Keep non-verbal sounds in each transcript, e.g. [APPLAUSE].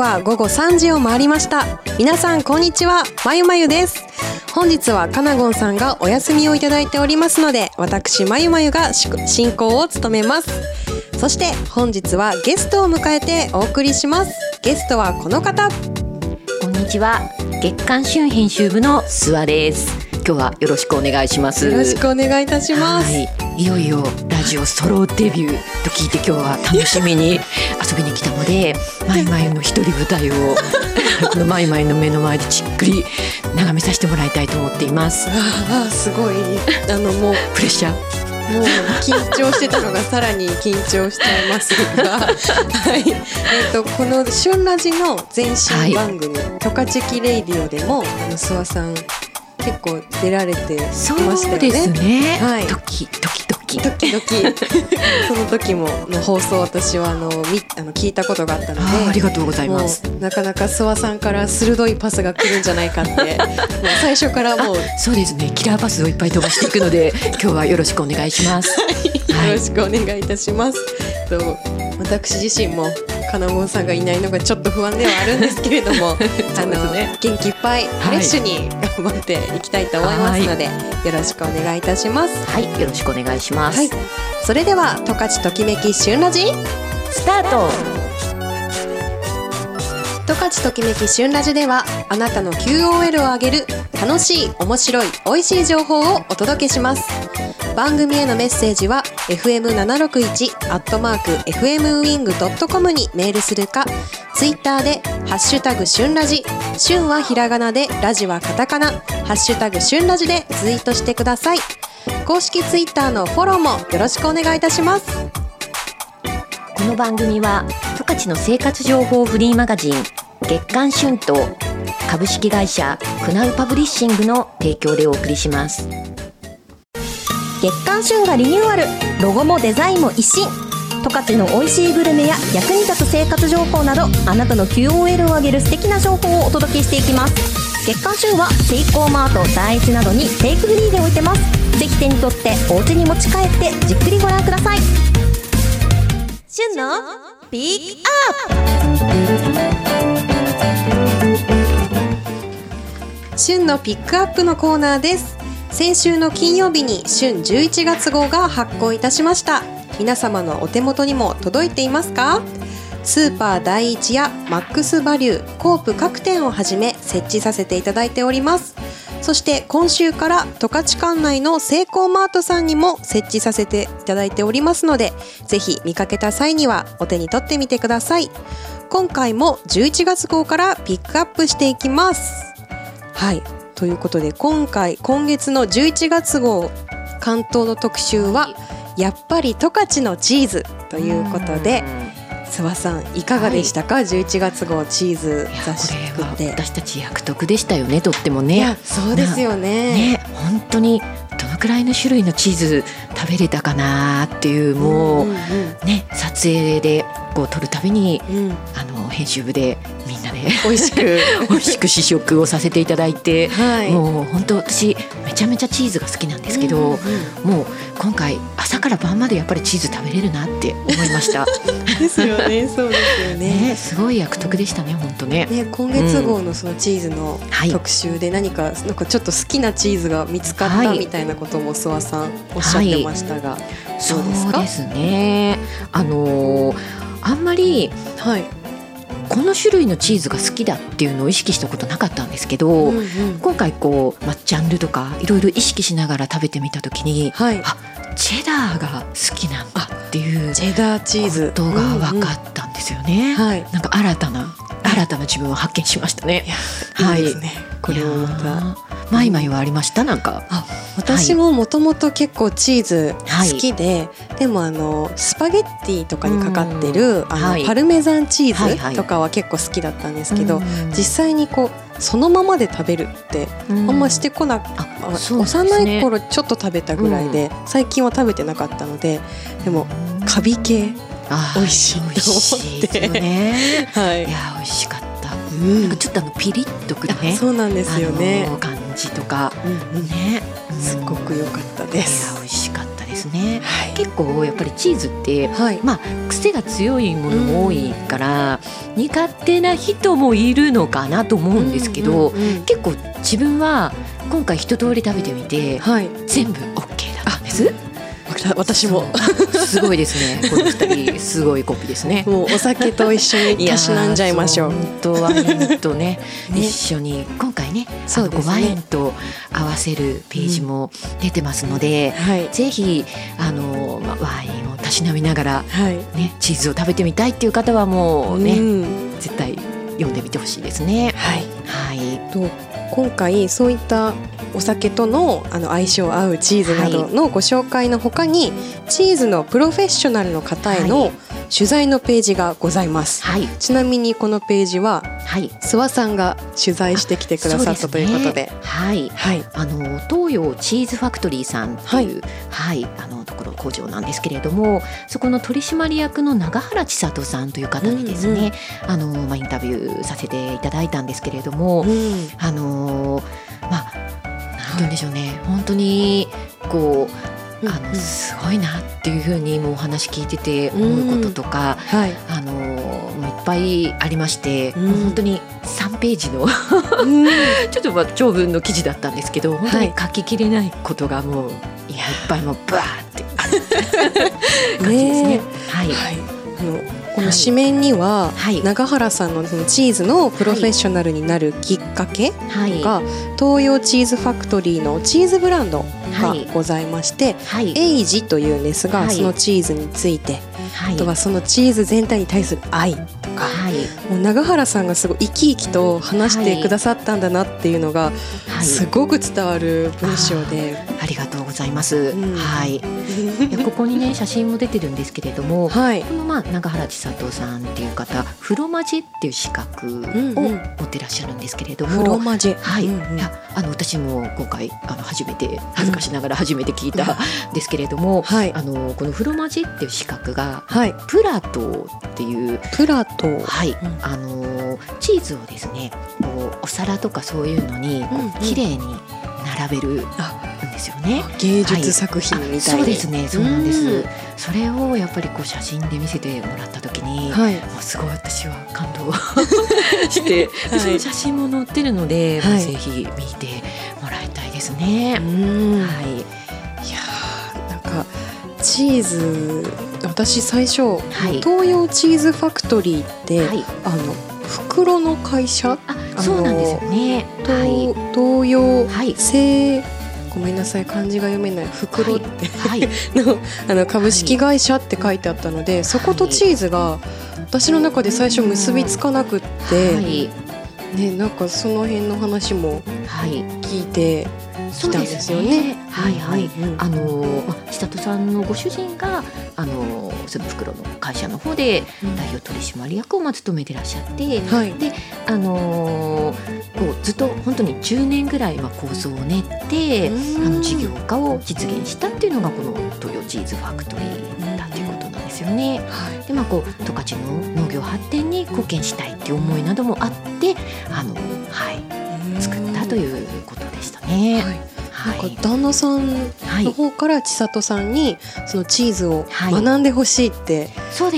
は午後3時を回りました。皆さんこんにちは。まゆまゆです。本日はかなごんさんがお休みをいただいておりますので私まゆまゆが進行を務めます。そして本日はゲストを迎えてお送りします。ゲストはこの方。こんにちは。月刊春編集部の諏訪です。今日はよろしくお願いします。よろしくお願いいたします、はい、いよいよラジオソロデビューと聞いて今日は楽しみに [LAUGHS] 遊びに来たのでマイマイの一人舞台を [LAUGHS] このマイマイの目の前でじっくり眺めさせてもらいたいと思っています。ああすごい。あのもうプレッシャー。もう緊張してたのがさらに緊張しちゃいますが、[LAUGHS] はい、えっ、ー、とこのしゅんラジの前身番組、はい、トカチキレイディオでも諏訪さん結構出られてましたよね。そうですね。はい。時時時時々その時もの放送私はあのみあの聞いたことがあったのでありがとうございます。なかなか諏訪さんから鋭いパスが来るんじゃないかって [LAUGHS] もう最初からもうそうですね。キラーパスをいっぱい飛ばしていくので [LAUGHS] 今日はよろしくお願いします、はい、よろしくお願いいたします、と私自身も金門さんがいないのがちょっと不安ではあるんですけれども、[LAUGHS] あの、ね、元気いっぱいフレッシュに頑張っていきたいと思いますので、はい、よろしくお願いいたします。はい、よろしくお願いします。はい、それでは十勝ときめき旬ラジスタート。十勝ときめき旬ラジではあなたの QOL を上げる楽しい面白い美味しい情報をお届けします番組へのメッセージは fm761 アットマーク fmwing.com にメールするかツイッターでハッシュタグ旬ラジ。旬はひらがなでラジはカタカナ。ハッシュタグ旬ラジでツイートしてください。公式ツイッターのフォローもよろしくお願いいたします。この番組は十勝の生活情報フリーマガジン月刊春と株式会社クナウパブリッシングの提供でお送りします。月刊旬がリニューアル。ロゴもデザインも一新十勝の美味しいグルメや役に立つ生活情報などあなたの QOL を上げる素敵な情報をお届けしていきます。月刊旬はセイコーマート第一などにテイクフリーで置いてます。ぜひ手に取ってお家に持ち帰ってじっくりご覧ください。旬のピックアップ。旬のピックアップのコーナーです。先週の金曜日に春11月号が発行いたしました。皆様のお手元にも届いていますか？スーパー第一やマックスバリューコープ各店をはじめ設置させていただいております。そして今週から十勝管内のセイコーマートさんにも設置させていただいておりますのでぜひ見かけた際にはお手に取ってみてください。今回も11月号からピックアップしていきます。はい。ということで今回今月の11月号関東の特集は、やっぱり十勝のチーズということで。諏訪さんいかがでしたか、はい、11月号チーズ雑誌作って。私たち役得でしたよねとってもね。そうですよね。ね本当にどのくらいの種類のチーズ食べれたかなっていうもう、うんうん、ね撮影でこう撮るたびに、うん、あの編集部でみん [LAUGHS] 美味しく美味しく試食をさせていただいて、はい、もう本当私めちゃめちゃチーズが好きなんですけど、うんうん、もう今回朝から晩までやっぱりチーズ食べれるなって思いました。ですよね、[LAUGHS] そうですよね。ねすごい役得でしたね、本当ね。ね、今月号のそのチーズの特集で何か、なんかちょっと好きなチーズが見つかったみたいなことも諏訪さんおっしゃってましたが、はい、そうですね。あのー、あんまり、はい。この種類のチーズが好きだっていうのを意識したことなかったんですけど、うんうん、今回こう、まあ、ジャンルとかいろいろ意識しながら食べてみた時に、はい、あチェダーが好きなんだっていうチェダーチーズことが分かったんですよね。うんうん、はい、なんか新たな新たな自分を発見しましたね。はい、いいね。これをまた。マイマイはありましたなんか。あ、私ももともと結構チーズ好きで、はい、でもあのスパゲッティとかにかかってるあの、はい、パルメザンチーズとかは結構好きだったんですけど、はいはい、実際にこうそのままで食べるってあんましてこな、うん、幼い頃ちょっと食べたぐらいで、うん、最近は食べてなかったのででもカビ系美味しいと思って、ね、[LAUGHS] はい、いや美味しかった、うん、ちょっとあのピリッとくるねそうなんですよね感じとか、うんうん、ね、すごく良かったです。美味しかったですね。はい。結構やっぱりチーズってはい。まあ癖が強いものも多いから、苦手な人もいるのかなと思うんですけど、うんうんうん結構自分は今回一通り食べてみてはい。全部 OK だったんです。[LAUGHS] 私もすごいですね。この二人すごいコピーですね。[LAUGHS] もうお酒と一緒にたしなんじゃいましょう。本当ワインとね [LAUGHS] ね一緒に今回ねそうですねワインと合わせるページも出てますので、はい。ぜひあの、まあ、ワインをたしなみながらはい。ねチーズを食べてみたいっていう方はもうね、うん絶対読んでみてほしいですね。はい。はい。と今回そういったお酒とのあの相性合うチーズなどのご紹介のほかに、チーズのプロフェッショナルの方へはの取材のページがございます。はい。ちなみにこのページははい。諏訪さんが取材してきてくださったということで、はい。はい。あの東洋チーズファクトリーさんっていう、はい、あのところ工場なんですけれども、そこの取締役の永原千里さんという方にですね、うんうんあのまあインタビューさせていただいたんですけれども、うんあのまあなんて言うんでしょうね、本当にこうあうんうん。のすごいなっていうふうにもうお話聞いてて思うこととか、はい。あのもういっぱいありまして、うん。もう本当に3ページのうん。[LAUGHS] ちょっとまあ長文の記事だったんですけど本当にはい書ききれないことがもういやいっぱいもうバーってある [LAUGHS] 感じですねね。はい、はい。あのこの紙面には、はい。永原さんのそのチーズのプロフェッショナルになるきっかけはい、が、東洋チーズファクトリーのチーズブランドがはい。ございまして、はい、エイジというんですが、はい。そのチーズについて、はい、あとはそのチーズ全体に対する愛とか、はい、もう永原さんがすごい生き生きと話してくださったんだなっていうのが、はい、すごく伝わる文章で、ありがとうございます。うん。はい、いやここにね [LAUGHS] 写真も出てるんですけれども、はい。このまあ永原千里さんっていう方、フロマジェっていう資格を持ってらっしゃるんですけれども、フロマジェ、はい、うんうん。いやあの私も今回あの初めて恥ずかしながら初めて聞いたん。ですけれども、はい。あのこのフロマジェっていう資格がはい。プラトーっていうプラトーはい、うん。あのチーズをですねこうお皿とかそういうのに綺麗に並べるんですよね。芸術作品みたいに、そうですねそうなんです、うんそれをやっぱりこう写真で見せてもらった時に、はい。もうすごい私は感動して、[LAUGHS] はい。その写真も載ってるので、はい。ぜひ見てもらいたいですね。うん。はい、いやーなんかチーズ私最初、い。東洋チーズファクトリーって、はい、あの袋の会社？あのそうなんですよね。東,、はい、東洋はい、製ごめんなさい漢字が読めない袋って、はい、[LAUGHS] のあの株式会社って書いてあったので、そことチーズが私の中で最初結びつかなくって、はい、ね、なんかその辺の話もはい、聞いてそうできたんですすよね。はい、はい。うんうんあのまあ千里さんのご主人があのその袋の会社の方で代表取締役をまあ務めてらっしゃって、はい。であのーこうずっと本当に10年ぐらいは構想を練って、うん。あの事業化を実現したっていうのがこの東洋チーズファクトリーだということなんですよね。はい。でまあこう十勝の農業発展に貢献したいっていう思いなどもあってあのはい。作ったということでしたね。はいはい。なんか旦那さんはいの方から千里さんにそのチーズをはい。学んでほしいって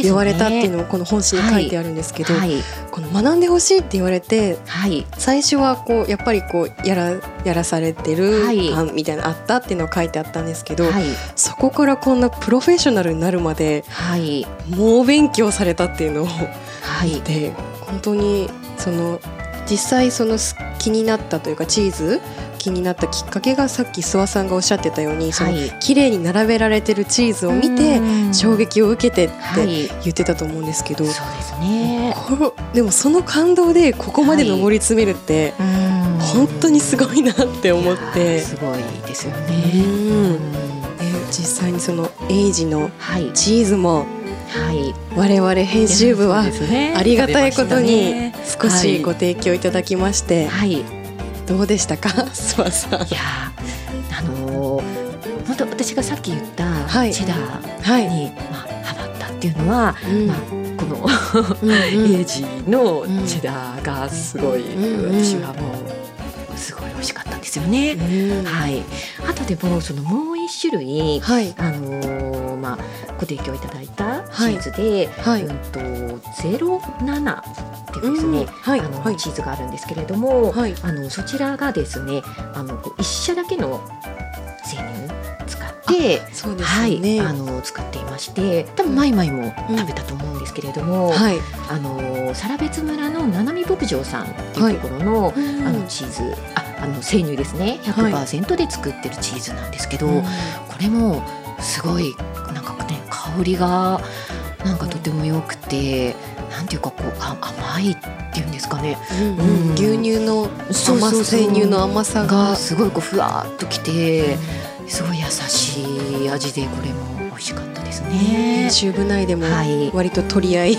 言われたっていうのもこの本誌に書いてあるんですけど、はい。この学んでほしいって言われてはい。最初はこうやっぱりこうやらやらされてるみたいなのあったっていうのが書いてあったんですけど、はい。そこからこんなプロフェッショナルになるまではい。猛勉強されたっていうのをはい。で本当にその実際そのす気になったというかチーズ気になったきっかけがさっき諏訪さんがおっしゃってたようにそのはい綺麗に並べられてるチーズを見てうん。衝撃を受けてってはい。言ってたと思うんですけど、そうですね。これでもその感動でここまで上り詰めるって本当にすごいなって思って、すごいですようね。ん。で実際にそのエイジのはい。チーズもはい。我々編集部はありがたいことに少しはい。ご提供いただきまして、はい。いどうでしたか？[LAUGHS] 諏訪さん。やーあのー本当私がさっき言ったはい。チェダはい、ーに、まあハマったっていうのは、うん。まあこのうんうん。エイジのチェダーがすごい、うんうん。私はもうすごい美味しかったんですよね。はい。あとでもそのもう一種類、はい、あのー、まあご提供いただいたチーズで、はい、うんとゼロ七っていうですね、うん、はい、あの、はい、チーズがあるんですけれども、はい、あのそちらがですね、あの一社だけの生乳使ってそうです、ね、はい、あの使っていまして多分マイマイも食べたと思うんですけれども、うん。はい、あの更別村の七海牧場さんっていうところの、はい、あのチーズああの生乳ですね。100%で作ってるチーズなんですけど、これもすごいなんかね香りがなんかとても良くて。なんていうかこうあ甘いっていうんですかね、うんうん、牛乳の甘生乳の甘さが。すごいこうふわっときて、すごい優しい味でこれも美味しかったですね。チューブ内でも割と取り合いに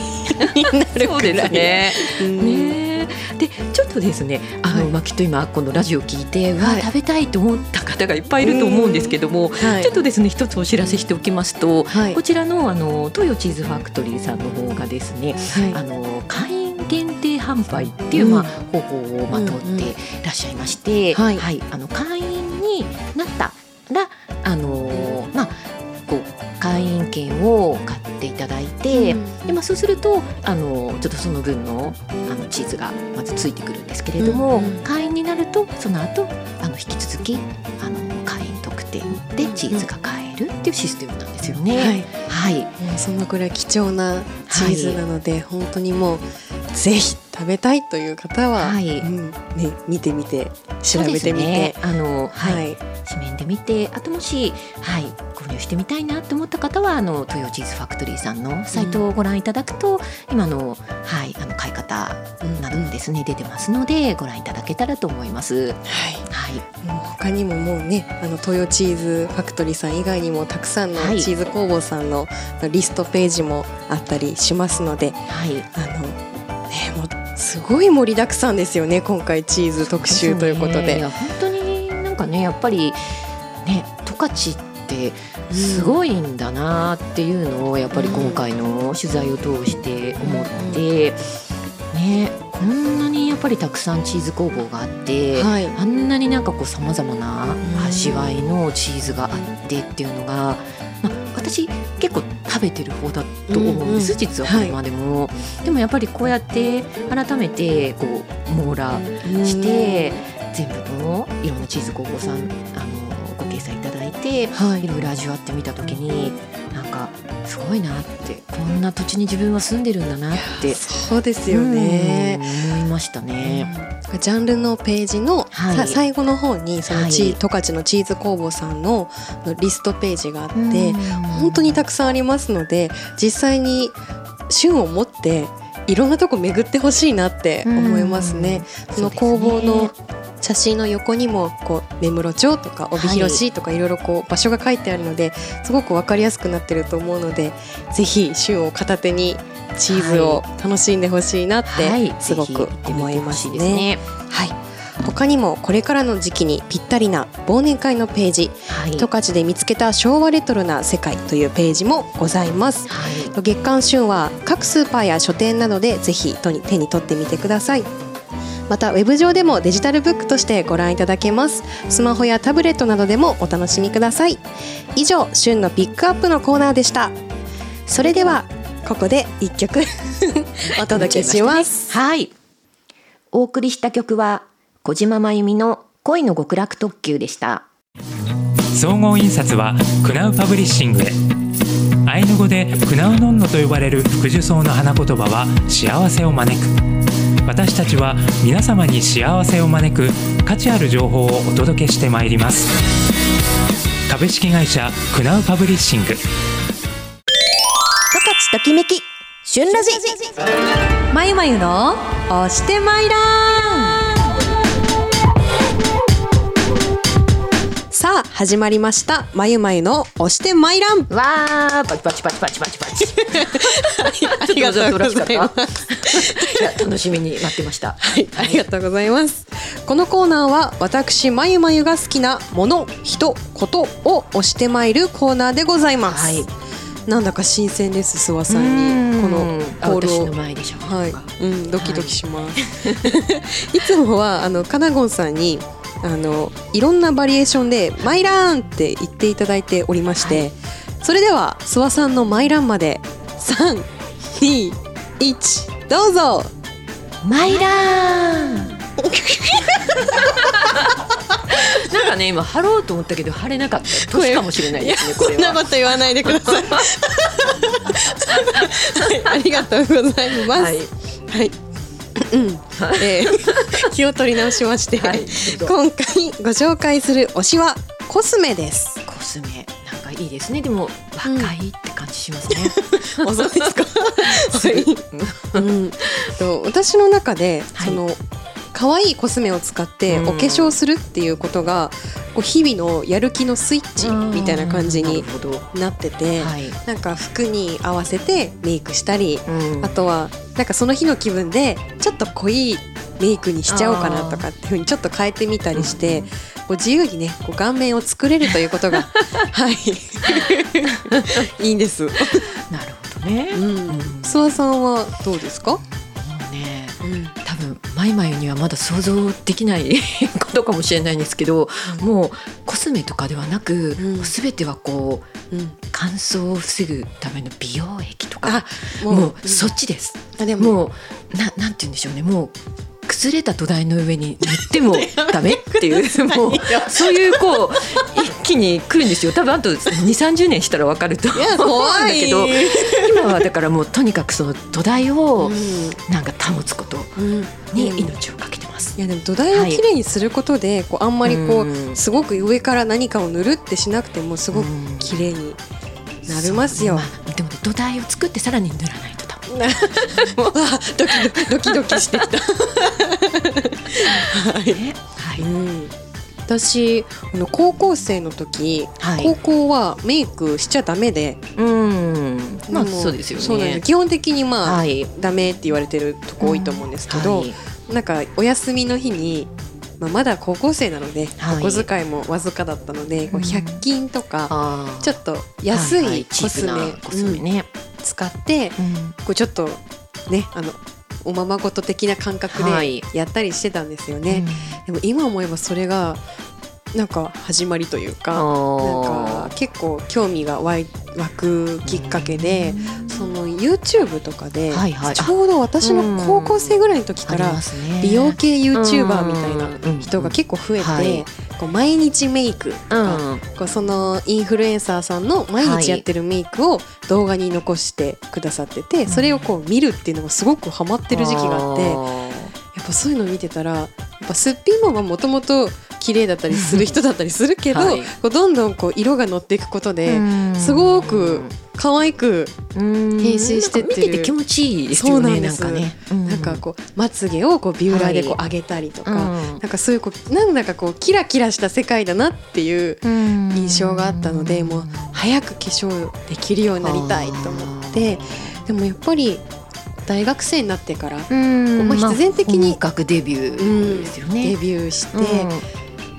なるくらい、ね。ねでちょっとですねあの、はい、まあ、きっと今このラジオ聞いて、はい、わ食べたいと思った方がいっぱいいると思うんですけども、はい、ちょっとですね一つお知らせしておきますと、こちらのあの東洋チーズファクトリーさんの方がですね、あの会員限定販売っていう、まあ、方法をまとっていらっしゃいまして、はい。あの会員になったらあのー、まあこう会員券を買っていただいて、うん、でまあ、そうするとあのちょっとその分のあのチーズがまずついてくるんですけれども、うん、会員になるとその後あの引き続きあの会員特典でチーズが買えるっていうシステムなんですよね。はい、はい、そのくらい貴重なチーズなので、はい、本当にもうぜひ食べたいという方は、はい、うん、ね見てみて調べてみて、ね、あのはい、紙面で見てあともしはい購入してみたいなと思った方はあのトヨチーズファクトリーさんのサイトをご覧いただくと、うん、今のはいあの買い方などもですね、うん、出てますのでご覧いただけたらと思います。はい、はい、もう他にももうねあのトヨチーズファクトリーさん以外にもたくさんのチーズ工房さんのリストページもあったりしますので、はい、あのねもうすごい盛りだくさんですよね今回チーズ特集ということで。ね、本当になんかねやっぱりね十勝ってすごいんだなっていうのをやっぱり今回の取材を通して思って、ねこんなにやっぱりたくさんチーズ工房があって、はい、あんなになんかこうさまざまな味わいのチーズがあってっていうのが、まあ、私結構食べてる方だと思うんです、うんうん、実はこれまでも、はい、でもやっぱりこうやって改めてこう網羅して、全部のいろんなチーズ工房さんあのご掲載いただいて、はい、いろいろ味わってみた時になんかすごいなってこんな土地に自分は住んでるんだなってそうですよね、思いましたね、うん、ジャンルのページの、はい、最後の方にそのチ、はい、十勝のチーズ工房さんのリストページがあって本当にたくさんありますので実際に旬を持っていろんなとこ巡ってほしいなって思いますね。その工房の写真の横にもこう目室町とか帯広市とかいろいろこう場所が書いてあるのですごく分かりやすくなってると思うのでぜひ旬を片手にチーズを楽しんでほしいなってすごく思いますね。はい、他にもこれからの時期にぴったりな忘年会のページ「十、勝、で見つけた昭和レトロな世界」というページもございます。はい、月刊旬は各スーパーや書店などでぜひ手に取ってみてください。またウェブ上でもデジタルブックとしてご覧いただけます。スマホやタブレットなどでもお楽しみください。以上旬のピックアップのコーナーでした。それではここで一曲。[LAUGHS] お届けします、ね、はい。お送りした曲は小島真由美の恋の極楽特急でした。総合印刷はクナウパブリッシングへアイヌ語でクナウノンノと呼ばれる福寿草の花言葉は幸せを招く私たちは皆様に幸せを招く価値ある情報をお届けしてまいります。株式会社クナウパブリッシング。十勝ときめき旬ラジ。まゆまゆの押してまいらさあ始まりました。まゆまゆの押してまいらんわーパチパチパチパチパチパチ。[LAUGHS] ありがとうございます。楽しみになってました。はい、ありがとうございます。このコーナーは私まゆまゆが好きなもの人ことを押してまいるコーナーでございます、はい。なんだか新鮮です諏訪さんに。このコールを。はい、うん、ドキドキします。はい、[LAUGHS] いつもはあのカナゴンさんにあのいろんなバリエーションで「マイラン!」って言っていただいておりまして、はい、それでは諏訪さんの「マイラン」まで。321どうぞ。マイラン。[LAUGHS] なんかね今貼ろうと思ったけど貼れなかった。年かもしれないですねこんなこと言わないでください。[LAUGHS] はい、ありがとうございます。はい、はいうん、えー、[LAUGHS] 気を取り直しまして、はい、今回ご紹介する推しはコスメです。コスメなんかいいですね。でも若いって感じしますね。うん、[LAUGHS] あそうですか。[LAUGHS] はい。うん、と私の中で、その可愛いコスメを使ってお化粧するっていうことが、こう日々のやる気のスイッチみたいな感じになってて、なんか服に合わせてメイクしたり、あとはなんかその日の気分でちょっと濃いメイクにしちゃおうかなとかっていうふうにちょっと変えてみたりして、こう自由にねこう顔面を作れるということが [LAUGHS] はい。[LAUGHS] いいんです。なるほどね。うん、諏訪さんはどうですか？ね、うん、多分マイマイにはまだ想像できない [LAUGHS] ことかもしれないんですけど、うん、もうコスメとかではなく、うん、全てはこう、うん、乾燥を防ぐための美容液とか。もう。そっちです。あでも。もうななんて言うんでしょうね。もう崩れた土台の上に塗っても [LAUGHS] ダメっていうもうそういうこう一気に来るんですよ。多分あと2 3 0年したら分かると思うんだけど今はだからもうとにかくその土台をなんか保つことに命をかけてます。いやでも土台をきれいにすることで、はい、こうあんまりこうすごく上から何かを塗るってしなくてもすごくきれいになりますよ。まあ、でも土台を作ってさらに塗らないと [LAUGHS] ドキドキドキしてきた。[LAUGHS] はい、はい、うん、私あの高校生の時、はい、高校はメイクしちゃダメで、うん、まあそうですよね。そうなんです。基本的にまあ、はい、ダメって言われてるとこ多いと思うんですけど、うんはい、なんかお休みの日にまあ、まだ高校生なので、はい、お小遣いもわずかだったので、こう100均とか、ちょっと安いコスメ,、コスメね、使って、こうちょっとねあのおままごと的な感覚でやったりしてたんですよね。でも今思えばそれがなんか始まりというかなんか結構興味が湧くきっかけで、その YouTube とかで、ちょうど私の高校生ぐらいの時から美容系 YouTuber みたいな人が結構増えて、こう毎日メイクとか、こうそのインフルエンサーさんの毎日やってるメイクを動画に残してくださってて、それをこう見るっていうのがすごくハマってる時期があってやっぱそういうの見てたらやっぱすっぴんももともと綺麗だったりする人だったりするけど、はい、こうどんどんこう色が乗っていくことですごく可愛く変身してってる。て気持ちいいですよね。なんかね、なんかこうまつげをこうビューラーでこう上げたりとか、はい、なんかそういうこうなんだかこうキラキラした世界だなっていう印象があったので、もう早く化粧できるようになりたいと思って、でもやっぱり大学生になってから、まあ、必然的に、まあ、デビューですよね、デビューして、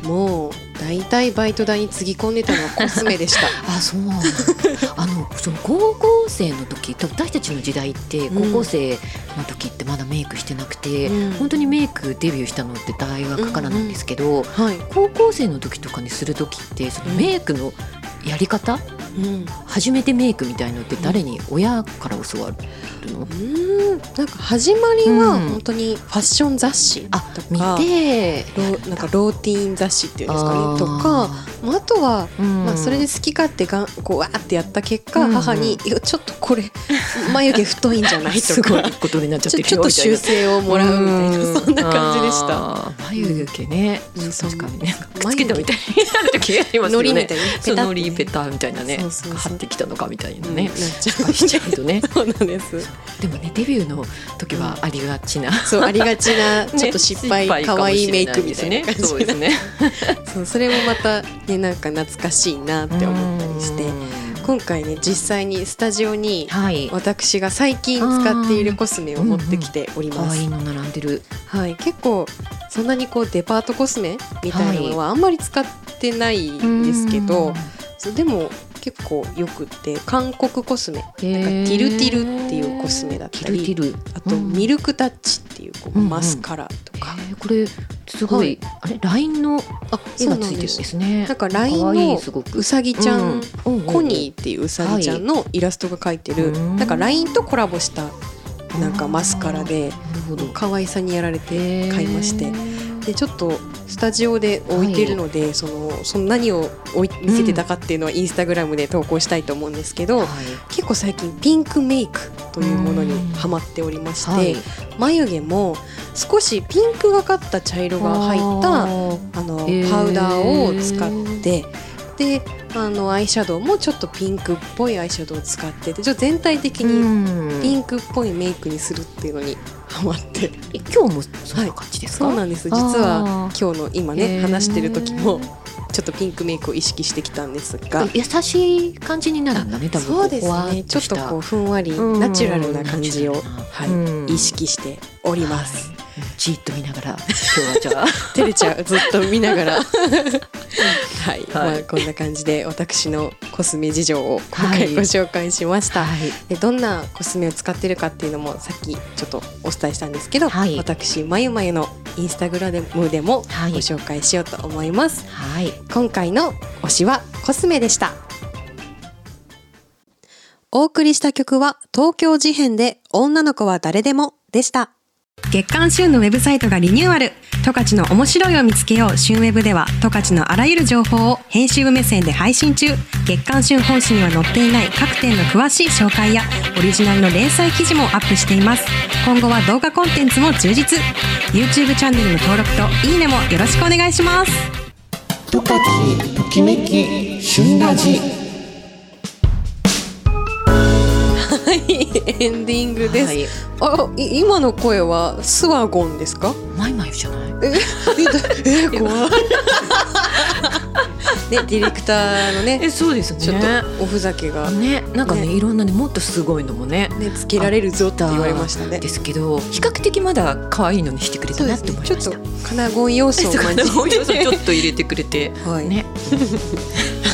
もう大体バイト代につぎ込んでたのはコスメでした。[LAUGHS] あそうあのその高校生の時私たちの時代って高校生の時ってまだメイクしてなくて、うん、本当にメイクデビューしたのって大学からなんですけど、うんうんはい、高校生の時とかにする時ってそのメイクのやり方、うん、初めてメイクみたいのって誰に親から教わるの、うん、なんか始まりは本当にファッション雑誌とか、うん、見て。ロなんかローティーン雑誌っていうんですかね？とかあとは、まあ、それで好き勝手がこうわーってやった結果、母に「いやちょっとこれ眉毛太いんじゃない? [LAUGHS]」とか。ことになっちゃってちょっと修正をもらうみたいなそんな感じでした。眉毛ね、確か。にねくっつけたみたいになる時ありますよね。みたいにノリペタみたいなね貼ってきたのかみたいなね、失敗しちゃう。とね。[LAUGHS] そうなんです。でもねデビューの時はありがちな、そうありがちな。[LAUGHS] ちょっと失敗可愛いメイクみたいな感じ。そうですね。[LAUGHS] そうそれもまたねなんか懐かしいなって思ったりして。今回ね実際にスタジオに私が最近使っているコスメを持ってきております。いいの並んでる。はい、結構そんなにこうデパートコスメみたいなのはあんまり使ってないんですけど、でも結構よくって韓国コスメ。なんかティルティルっていうコスメだったりティルティル。あとミルクタッチっていうこうマスカラとか、うんうん、これすごい、はい、あれラインの絵がついてるんですね。なんかラインのうさぎちゃん、うん、コニーっていううさぎちゃんのイラストが描いてる、はい、なんかラインとコラボしたなんかマスカラで可愛さにやられて買いましてでちょっとスタジオで置いてるので、はい、そのその何を見せてたかっていうのはインスタグラムで投稿したいと思うんですけど、うん、結構最近ピンクメイクというものにハマっておりまして、はい、眉毛も少しピンクがかった茶色が入ったあのパウダーを使ってであのアイシャドウもちょっとピンクっぽいアイシャドウを使っててちょ全体的にピンクっぽいメイクにするっていうのに [LAUGHS] ハマって。今日もそんな感じですか、はい、そうなんです。実は今日の今ね話してる時もちょっとピンクメイクを意識してきたんですが。優しい感じになるんだね多分。そうですね。ちょっとこうふんわりナチュラルな感じを、はい、意識しております、はいじっと見ながら今日はじゃあ [LAUGHS] 照れちゃうずっと見ながら。[LAUGHS] はい、はい、まあこんな感じで私のコスメ事情を今回ご紹介しました、はい、でどんなコスメを使ってるかっていうのもさっきちょっとお伝えしたんですけど、はい、私まゆまゆのインスタグラムでもご紹介しようと思います、はい、今回の推しはコスメでした。お送りした曲は東京事変で女の子は誰でもでした月刊旬のウェブサイトがリニューアル。十勝の面白いを見つけよう。旬ウェブでは十勝のあらゆる情報を編集部目線で配信中。月刊旬本誌には載っていない各店の詳しい紹介やオリジナルの連載記事もアップしています。今後は動画コンテンツも充実。YouTube チャンネルの登録といいねもよろしくお願いします。十勝ときめき旬ラジ。エンディングです、はい、あ今の声はスワゴンですか？マイマイじゃない？ええ怖いね、ディレクターのねえそうですね。ちょっとおふざけが。ねなんかね、ね、いろんなねもっとすごいのもねねつけられるぞって言われましたね。ですけど比較的まだ可愛いのにしてくれたなって思いました、ね、ちょっとカナゴン要素を感じて。ちょっと入れてくれて。はい。ね。[LAUGHS]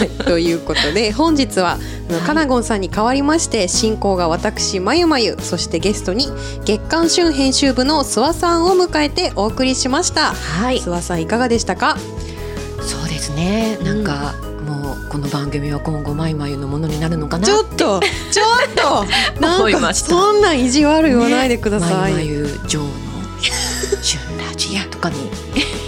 はい、ということで本日はカナゴンさんに代わりまして進行が私まゆまゆそしてゲストに月刊旬編集部の諏訪さんを迎えてお送りしました。はい、諏訪さんいかがでしたか？ね。なんか、うんもうこの番組は今後まいまゆのものになるのかなちょっとちょっと。[LAUGHS] なんかそんな意地悪言わないでください、ね、まゆまゆ女王の旬ラジアとかに。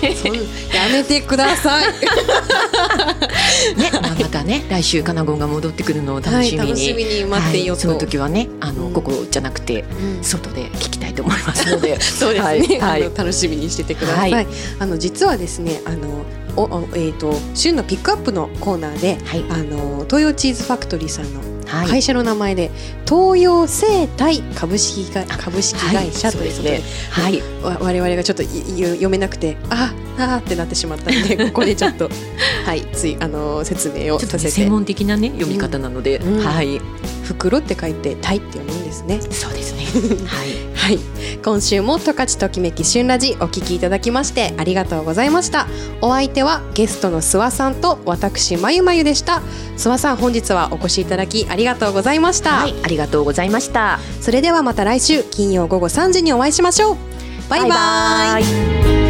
[LAUGHS] やめてください。[LAUGHS] ね、たね来週かなごんが戻ってくるのを楽しみに、はい、楽しみに待っていようと、はい、その時はねあの、うん、ここじゃなくて、うん、外で聞きたいと思います。のでそうですね、はい、あの楽しみにしててください、あの実はですねあのおえーと、旬のピックアップのコーナーで、はい、あの東洋チーズファクトリーさんの会社の名前で、東洋生態株式が株式会社ということで,、はい、我々がちょっと読めなくてああってなってしまったので [LAUGHS] ここでちょっとはいついあの説明をさせて、専門的なね読み方なので、うんうん、はい。袋って書いて鯛って読むんですね。そうですね。[LAUGHS] はい、はい、今週も十勝ときめき旬ラジお聞きいただきましてありがとうございました。お相手はゲストの諏訪さんと私まゆまゆでした。諏訪さん本日はお越しいただきありがとうございました、はい、ありがとうございました。それではまた来週金曜午後3時にお会いしましょう。バイバイ。バイバ